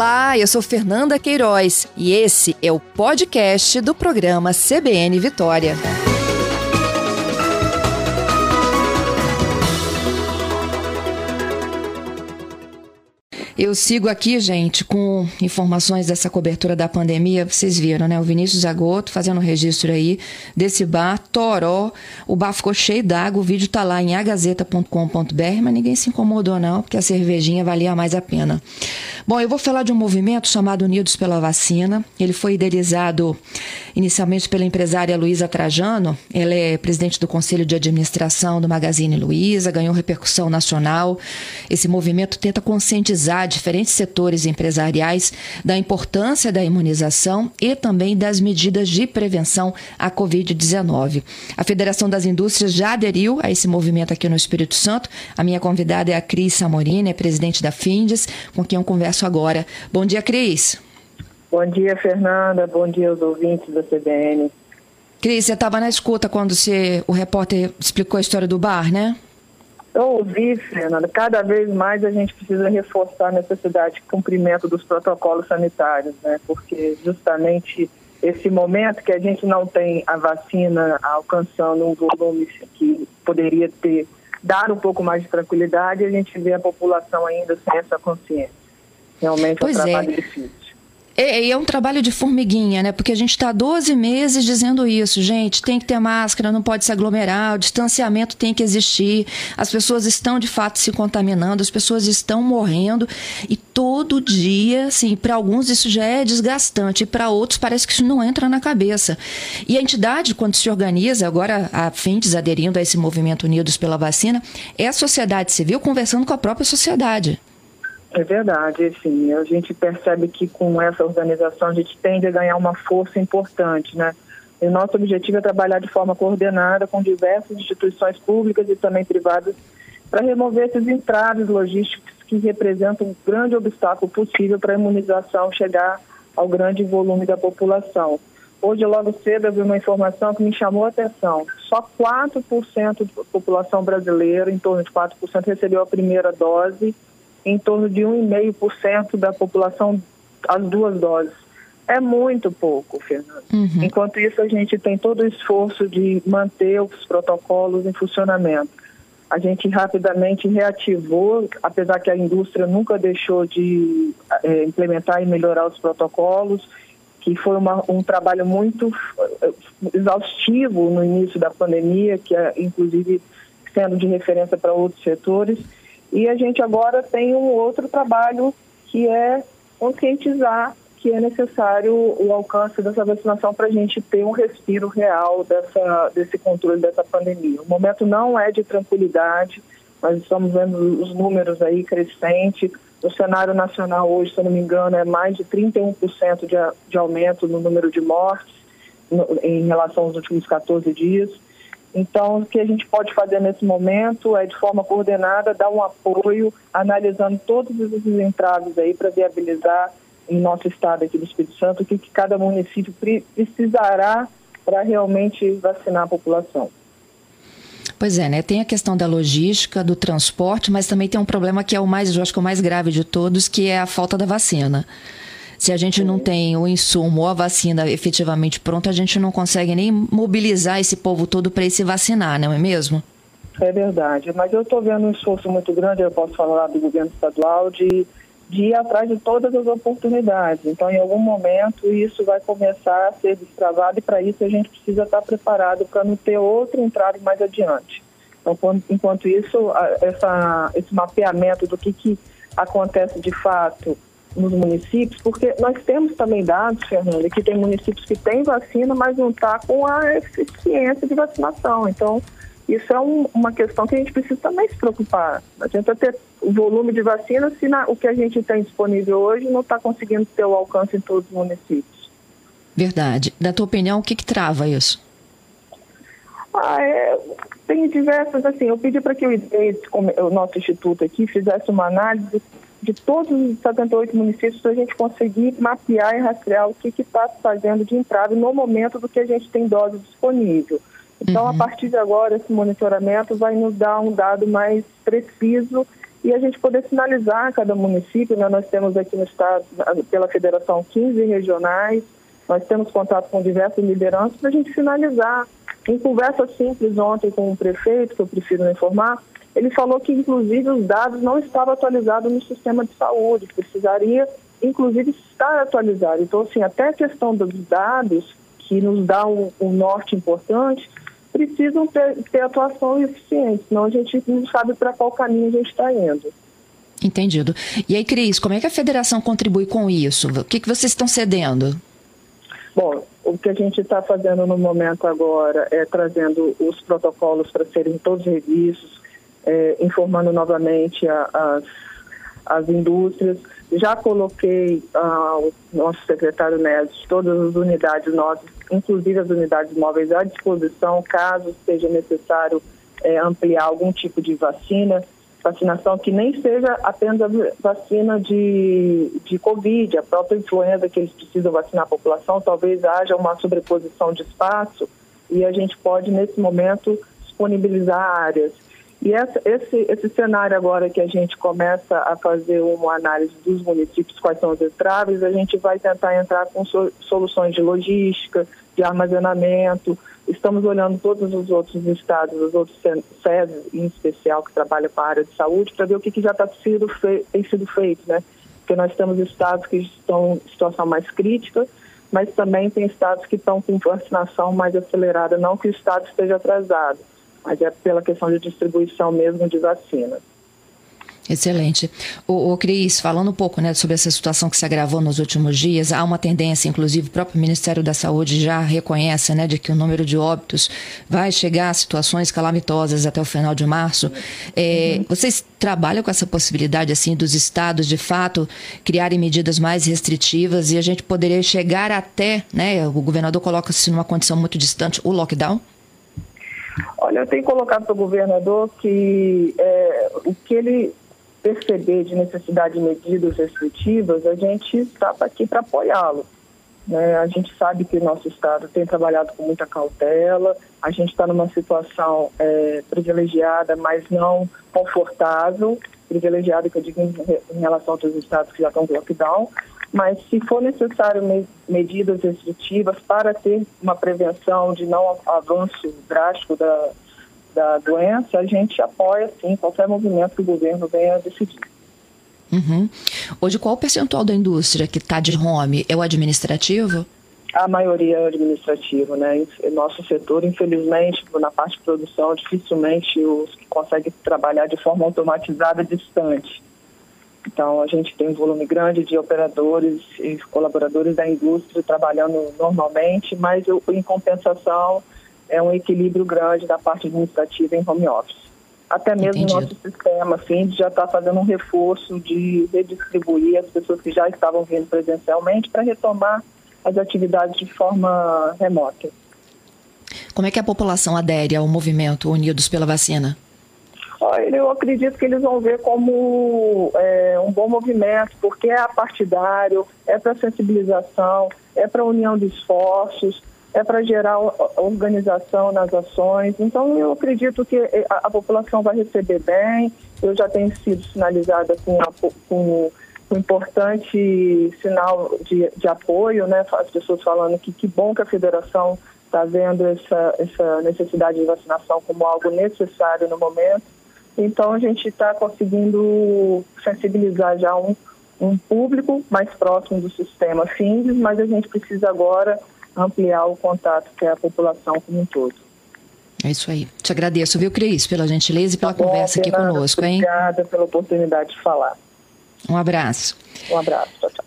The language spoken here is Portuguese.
Olá, eu sou Fernanda Queiroz e esse é o podcast do programa CBN Vitória. Eu sigo aqui, gente, com informações dessa cobertura da pandemia. Vocês viram, né? O Vinícius Agoto fazendo registro aí desse bar, Toró. O bar ficou cheio d'água. O vídeo tá lá em agazeta.com.br, mas ninguém se incomodou, não, porque a cervejinha valia mais a pena. Bom, eu vou falar de um movimento chamado Unidos pela Vacina. Ele foi idealizado inicialmente pela empresária Luísa Trajano. Ela é presidente do Conselho de Administração do Magazine Luiza, ganhou repercussão nacional. Esse movimento tenta conscientizar diferentes setores empresariais da importância da imunização e também das medidas de prevenção à Covid-19. A Federação das Indústrias já aderiu a esse movimento aqui no Espírito Santo. A minha convidada é a Cris Samorini, é presidente da Findes, com quem eu converso agora. Bom dia, Cris. Bom dia, Fernanda. Bom dia aos ouvintes da CBN. Cris, você estava na escuta quando você, o repórter explicou a história do bar, né? Eu ouvi, Fernanda, cada vez mais a gente precisa reforçar a necessidade de cumprimento dos protocolos sanitários, né? Porque justamente esse momento que a gente não tem a vacina alcançando um volume que poderia ter dar um pouco mais de tranquilidade, a gente vê a população ainda sem essa consciência. Realmente pois é um trabalho é. difícil. É, é um trabalho de formiguinha, né? Porque a gente está 12 meses dizendo isso, gente, tem que ter máscara, não pode se aglomerar, o distanciamento tem que existir, as pessoas estão de fato se contaminando, as pessoas estão morrendo e todo dia, assim, para alguns isso já é desgastante e para outros parece que isso não entra na cabeça. E a entidade, quando se organiza, agora a FINTES aderindo a esse movimento Unidos pela Vacina, é a sociedade civil conversando com a própria sociedade. É verdade, sim. A gente percebe que com essa organização a gente tende a ganhar uma força importante, né? E o nosso objetivo é trabalhar de forma coordenada com diversas instituições públicas e também privadas para remover esses entraves logísticos que representam um grande obstáculo possível para a imunização chegar ao grande volume da população. Hoje, logo cedo, eu vi uma informação que me chamou a atenção. Só 4% da população brasileira, em torno de 4%, recebeu a primeira dose em torno de 1,5% da população as duas doses. É muito pouco, Fernando. Uhum. Enquanto isso, a gente tem todo o esforço de manter os protocolos em funcionamento. A gente rapidamente reativou, apesar que a indústria nunca deixou de é, implementar e melhorar os protocolos, que foi uma, um trabalho muito eh, exaustivo no início da pandemia, que é inclusive sendo de referência para outros setores. E a gente agora tem um outro trabalho que é conscientizar que é necessário o alcance dessa vacinação para a gente ter um respiro real dessa, desse controle dessa pandemia. O momento não é de tranquilidade, nós estamos vendo os números aí crescentes. No cenário nacional hoje, se eu não me engano, é mais de 31% de, de aumento no número de mortes no, em relação aos últimos 14 dias. Então, o que a gente pode fazer nesse momento é, de forma coordenada, dar um apoio, analisando todos esses entraves aí para viabilizar em nosso estado aqui do Espírito Santo o que, que cada município precisará para realmente vacinar a população. Pois é, né? Tem a questão da logística, do transporte, mas também tem um problema que é o mais, eu acho que é o mais grave de todos, que é a falta da vacina. Se a gente não tem o insumo ou a vacina efetivamente pronta, a gente não consegue nem mobilizar esse povo todo para se vacinar, não é mesmo? É verdade, mas eu estou vendo um esforço muito grande, eu posso falar do governo estadual, de, de ir atrás de todas as oportunidades. Então, em algum momento, isso vai começar a ser destravado e, para isso, a gente precisa estar preparado para não ter outro entrave mais adiante. Então, enquanto isso, essa, esse mapeamento do que, que acontece de fato nos municípios, porque nós temos também dados, Fernanda, que tem municípios que têm vacina, mas não está com a eficiência de vacinação. Então, isso é um, uma questão que a gente precisa também se preocupar. Não adianta ter o volume de vacina se na, o que a gente tem disponível hoje não está conseguindo ter o alcance em todos os municípios. Verdade. Na tua opinião, o que, que trava isso? Ah, é, tem diversas, assim, eu pedi para que o, o nosso instituto aqui fizesse uma análise de todos os 78 municípios para a gente conseguir mapear e rastrear o que está fazendo de entrave no momento do que a gente tem dose disponível. Então, uhum. a partir de agora, esse monitoramento vai nos dar um dado mais preciso e a gente poder sinalizar cada município. Né? Nós temos aqui no estado, pela federação, 15 regionais, nós temos contato com diversas lideranças para a gente finalizar. Em conversa simples ontem com o prefeito, que eu prefiro não informar, ele falou que, inclusive, os dados não estavam atualizados no sistema de saúde, precisaria, inclusive, estar atualizado. Então, assim, até a questão dos dados, que nos dá um, um norte importante, precisam ter, ter atuação eficiente, senão a gente não sabe para qual caminho a gente está indo. Entendido. E aí, Cris, como é que a federação contribui com isso? O que, que vocês estão cedendo? Bom, o que a gente está fazendo no momento agora é trazendo os protocolos para serem todos revistos, é, informando novamente a, as, as indústrias. Já coloquei ah, o nosso secretário Neves, todas as unidades nossas, inclusive as unidades móveis, à disposição, caso seja necessário é, ampliar algum tipo de vacina vacinação que nem seja apenas a vacina de, de Covid, a própria influenza que eles precisam vacinar a população, talvez haja uma sobreposição de espaço e a gente pode, nesse momento, disponibilizar áreas. E essa, esse, esse cenário agora que a gente começa a fazer uma análise dos municípios, quais são os entraves, a gente vai tentar entrar com soluções de logística, de armazenamento, Estamos olhando todos os outros estados, os outros SES em especial, que trabalham com a área de saúde, para ver o que, que já tá sido tem sido feito, né? Porque nós temos estados que estão em situação mais crítica, mas também tem estados que estão com vacinação mais acelerada, não que o estado esteja atrasado, mas é pela questão de distribuição mesmo de vacinas. Excelente. O, o Cris, falando um pouco né, sobre essa situação que se agravou nos últimos dias, há uma tendência, inclusive o próprio Ministério da Saúde já reconhece né, de que o número de óbitos vai chegar a situações calamitosas até o final de março. É, uhum. Vocês trabalham com essa possibilidade assim dos estados, de fato, criarem medidas mais restritivas e a gente poderia chegar até, né, o governador coloca-se numa condição muito distante, o lockdown? Olha, eu tenho colocado para o governador que é, o que ele perceber de necessidade de medidas restritivas, a gente está aqui para apoiá-lo. Né? A gente sabe que o nosso Estado tem trabalhado com muita cautela, a gente está numa situação é, privilegiada, mas não confortável, privilegiada que eu digo em, em relação a outros estados que já estão com lockdown, mas se for necessário me, medidas restritivas para ter uma prevenção de não avanço drástico da, da doença, a gente apoia, sim, qualquer movimento que o governo venha decidir. Uhum. Hoje, qual o percentual da indústria que está de home? É o administrativo? A maioria é administrativo, né? Nosso setor, infelizmente, na parte de produção, dificilmente os que conseguem trabalhar de forma automatizada distante. Então, a gente tem um volume grande de operadores e colaboradores da indústria trabalhando normalmente, mas em compensação, é um equilíbrio grande da parte administrativa em home office. Até mesmo o nosso sistema, assim, já está fazendo um reforço de redistribuir as pessoas que já estavam vindo presencialmente para retomar as atividades de forma remota. Como é que a população adere ao movimento Unidos pela Vacina? Olha, eu acredito que eles vão ver como é, um bom movimento, porque é apartidário, é para sensibilização, é para união de esforços, é para gerar organização nas ações. Então, eu acredito que eh, a, população vai receber bem. Eu já tenho sido sinalizada com, a, com um importante sinal de, de apoio, né? As pessoas falando que que bom que a federação está vendo essa, essa necessidade de vacinação como algo necessário no momento. Então, a gente está conseguindo sensibilizar já um, um público mais próximo do sistema FINDES, mas a gente precisa agora ampliar o contato que é a população como um todo. É isso aí. Te agradeço, viu, Cris, pela gentileza e pela tá conversa aqui conosco, hein? Obrigada pela oportunidade de falar. Um abraço. Um abraço. Tchau, tchau.